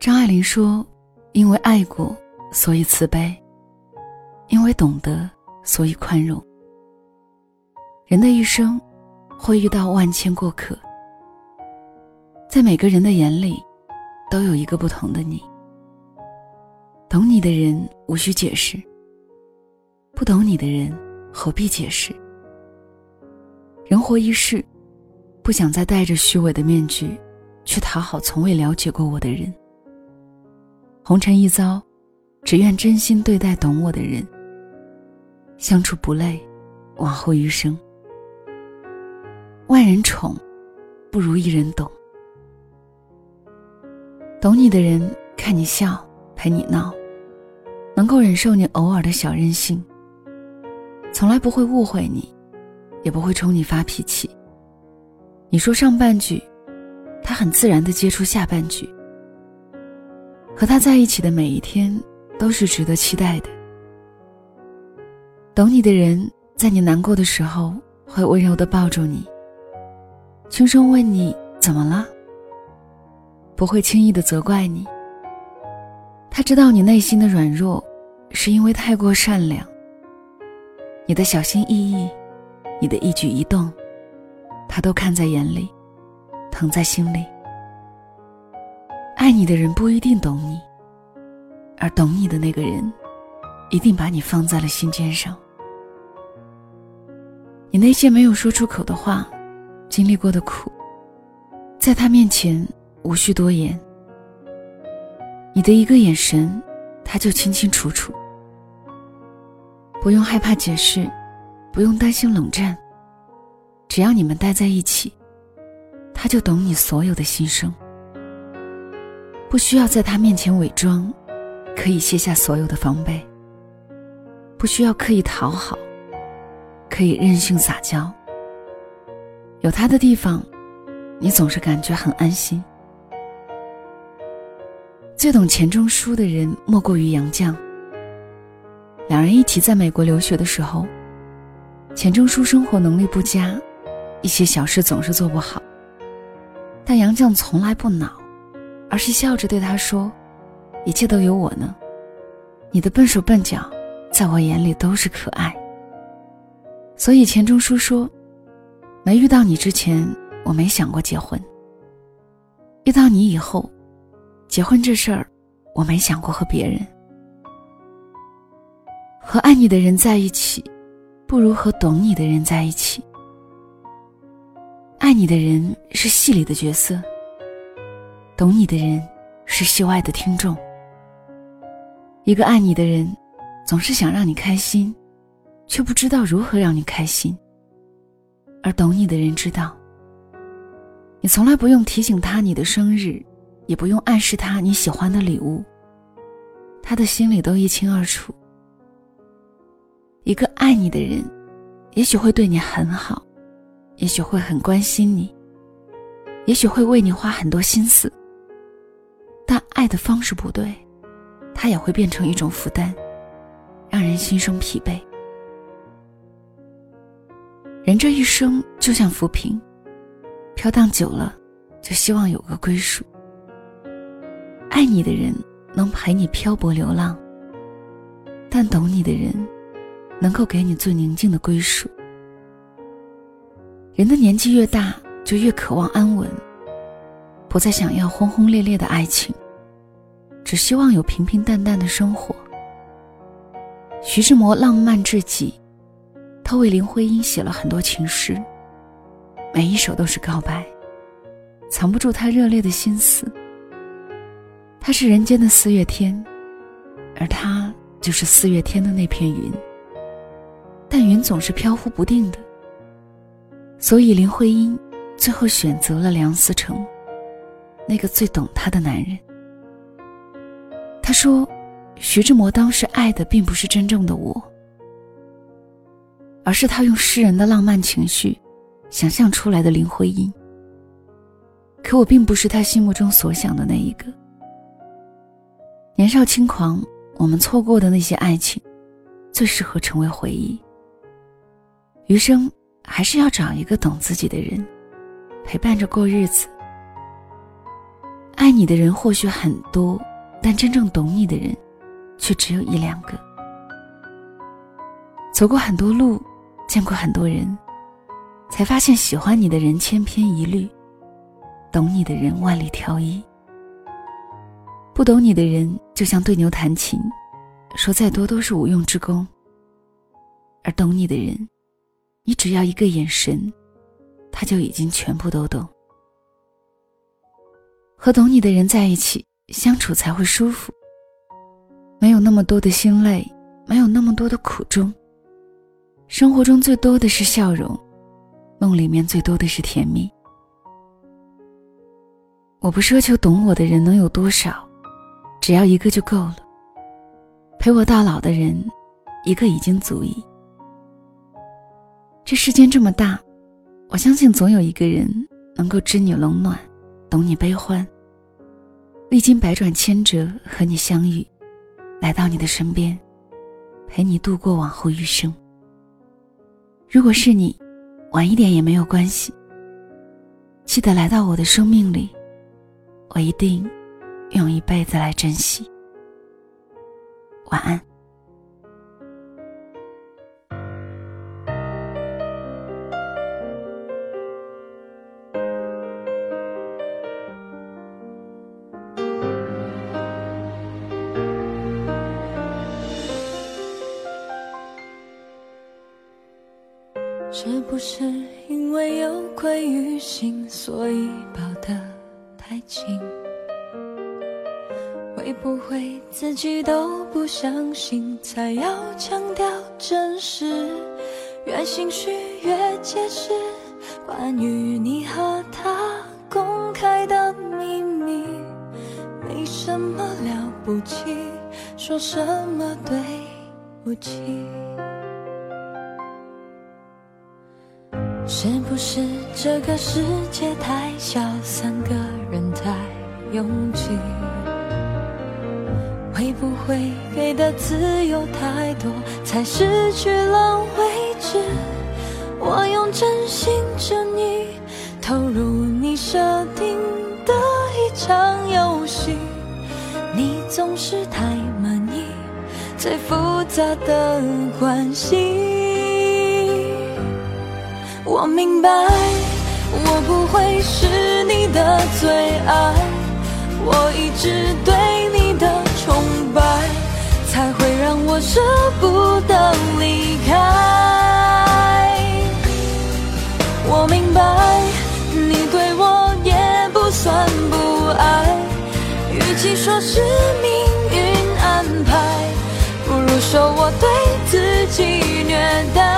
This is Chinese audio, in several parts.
张爱玲说：“因为爱过，所以慈悲；因为懂得，所以宽容。人的一生，会遇到万千过客，在每个人的眼里，都有一个不同的你。懂你的人无需解释，不懂你的人何必解释？人活一世，不想再戴着虚伪的面具，去讨好从未了解过我的人。”红尘一遭，只愿真心对待懂我的人。相处不累，往后余生。万人宠，不如一人懂。懂你的人，看你笑，陪你闹，能够忍受你偶尔的小任性，从来不会误会你，也不会冲你发脾气。你说上半句，他很自然的接出下半句。和他在一起的每一天都是值得期待的。懂你的人，在你难过的时候会温柔的抱住你，轻声问你怎么了，不会轻易的责怪你。他知道你内心的软弱，是因为太过善良。你的小心翼翼，你的一举一动，他都看在眼里，疼在心里。爱你的人不一定懂你，而懂你的那个人，一定把你放在了心尖上。你那些没有说出口的话，经历过的苦，在他面前无需多言。你的一个眼神，他就清清楚楚。不用害怕解释，不用担心冷战。只要你们待在一起，他就懂你所有的心声。不需要在他面前伪装，可以卸下所有的防备。不需要刻意讨好，可以任性撒娇。有他的地方，你总是感觉很安心。最懂钱钟书的人莫过于杨绛。两人一起在美国留学的时候，钱钟书生活能力不佳，一些小事总是做不好，但杨绛从来不恼。而是笑着对他说：“一切都有我呢，你的笨手笨脚，在我眼里都是可爱。”所以钱钟书说：“没遇到你之前，我没想过结婚；遇到你以后，结婚这事儿，我没想过和别人。和爱你的人在一起，不如和懂你的人在一起。爱你的人是戏里的角色。”懂你的人，是戏外的听众。一个爱你的人，总是想让你开心，却不知道如何让你开心。而懂你的人知道，你从来不用提醒他你的生日，也不用暗示他你喜欢的礼物，他的心里都一清二楚。一个爱你的人，也许会对你很好，也许会很关心你，也许会为你花很多心思。但爱的方式不对，它也会变成一种负担，让人心生疲惫。人这一生就像浮萍，飘荡久了，就希望有个归属。爱你的人能陪你漂泊流浪，但懂你的人，能够给你最宁静的归属。人的年纪越大，就越渴望安稳。不再想要轰轰烈烈的爱情，只希望有平平淡淡的生活。徐志摩浪漫至极，他为林徽因写了很多情诗，每一首都是告白，藏不住他热烈的心思。他是人间的四月天，而他就是四月天的那片云。但云总是飘忽不定的，所以林徽因最后选择了梁思成。那个最懂她的男人，他说：“徐志摩当时爱的并不是真正的我，而是他用诗人的浪漫情绪想象出来的林徽因。可我并不是他心目中所想的那一个。年少轻狂，我们错过的那些爱情，最适合成为回忆。余生还是要找一个懂自己的人，陪伴着过日子。”爱你的人或许很多，但真正懂你的人，却只有一两个。走过很多路，见过很多人，才发现喜欢你的人千篇一律，懂你的人万里挑一。不懂你的人，就像对牛弹琴，说再多都是无用之功。而懂你的人，你只要一个眼神，他就已经全部都懂。和懂你的人在一起相处才会舒服，没有那么多的心累，没有那么多的苦衷。生活中最多的是笑容，梦里面最多的是甜蜜。我不奢求懂我的人能有多少，只要一个就够了。陪我到老的人，一个已经足矣。这世间这么大，我相信总有一个人能够知你冷暖，懂你悲欢。历经百转千折和你相遇，来到你的身边，陪你度过往后余生。如果是你，晚一点也没有关系。记得来到我的生命里，我一定用一辈子来珍惜。晚安。有愧于心，所以抱得太紧？会不会自己都不相信，才要强调真实？越心虚越解释，关于你和他公开的秘密，没什么了不起，说什么对不起？是不是这个世界太小，三个人太拥挤？会不会给的自由太多，才失去了位置？我用真心真意投入你设定的一场游戏，你总是太满意最复杂的关系。我明白，我不会是你的最爱，我一直对你的崇拜，才会让我舍不得离开。我明白，你对我也不算不爱，与其说是命运安排，不如说我对自己虐待。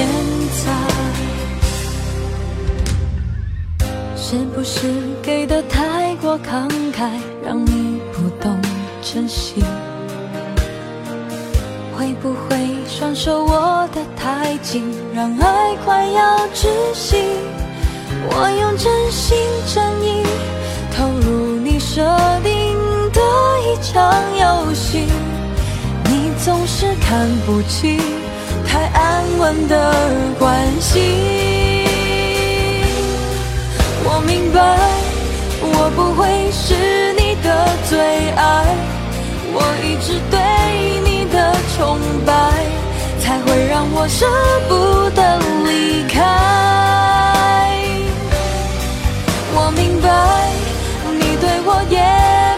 现在，是不是给的太过慷慨，让你不懂珍惜？会不会双手握得太紧，让爱快要窒息？我用真心真意投入你设定的一场游戏，你总是看不清。太安稳的关系，我明白，我不会是你的最爱，我一直对你的崇拜，才会让我舍不得离开。我明白，你对我也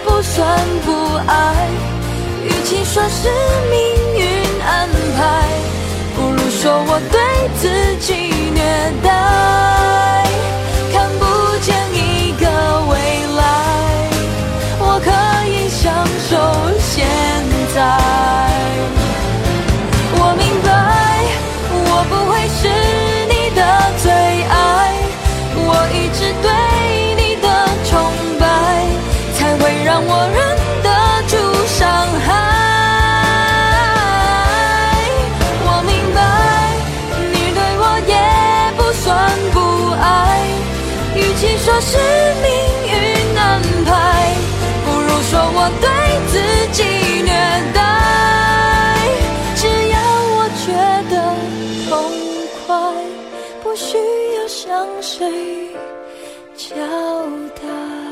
不算不爱，与其说是我对自己虐待，我对自己虐待。只要我觉得痛快。不需要向谁交代。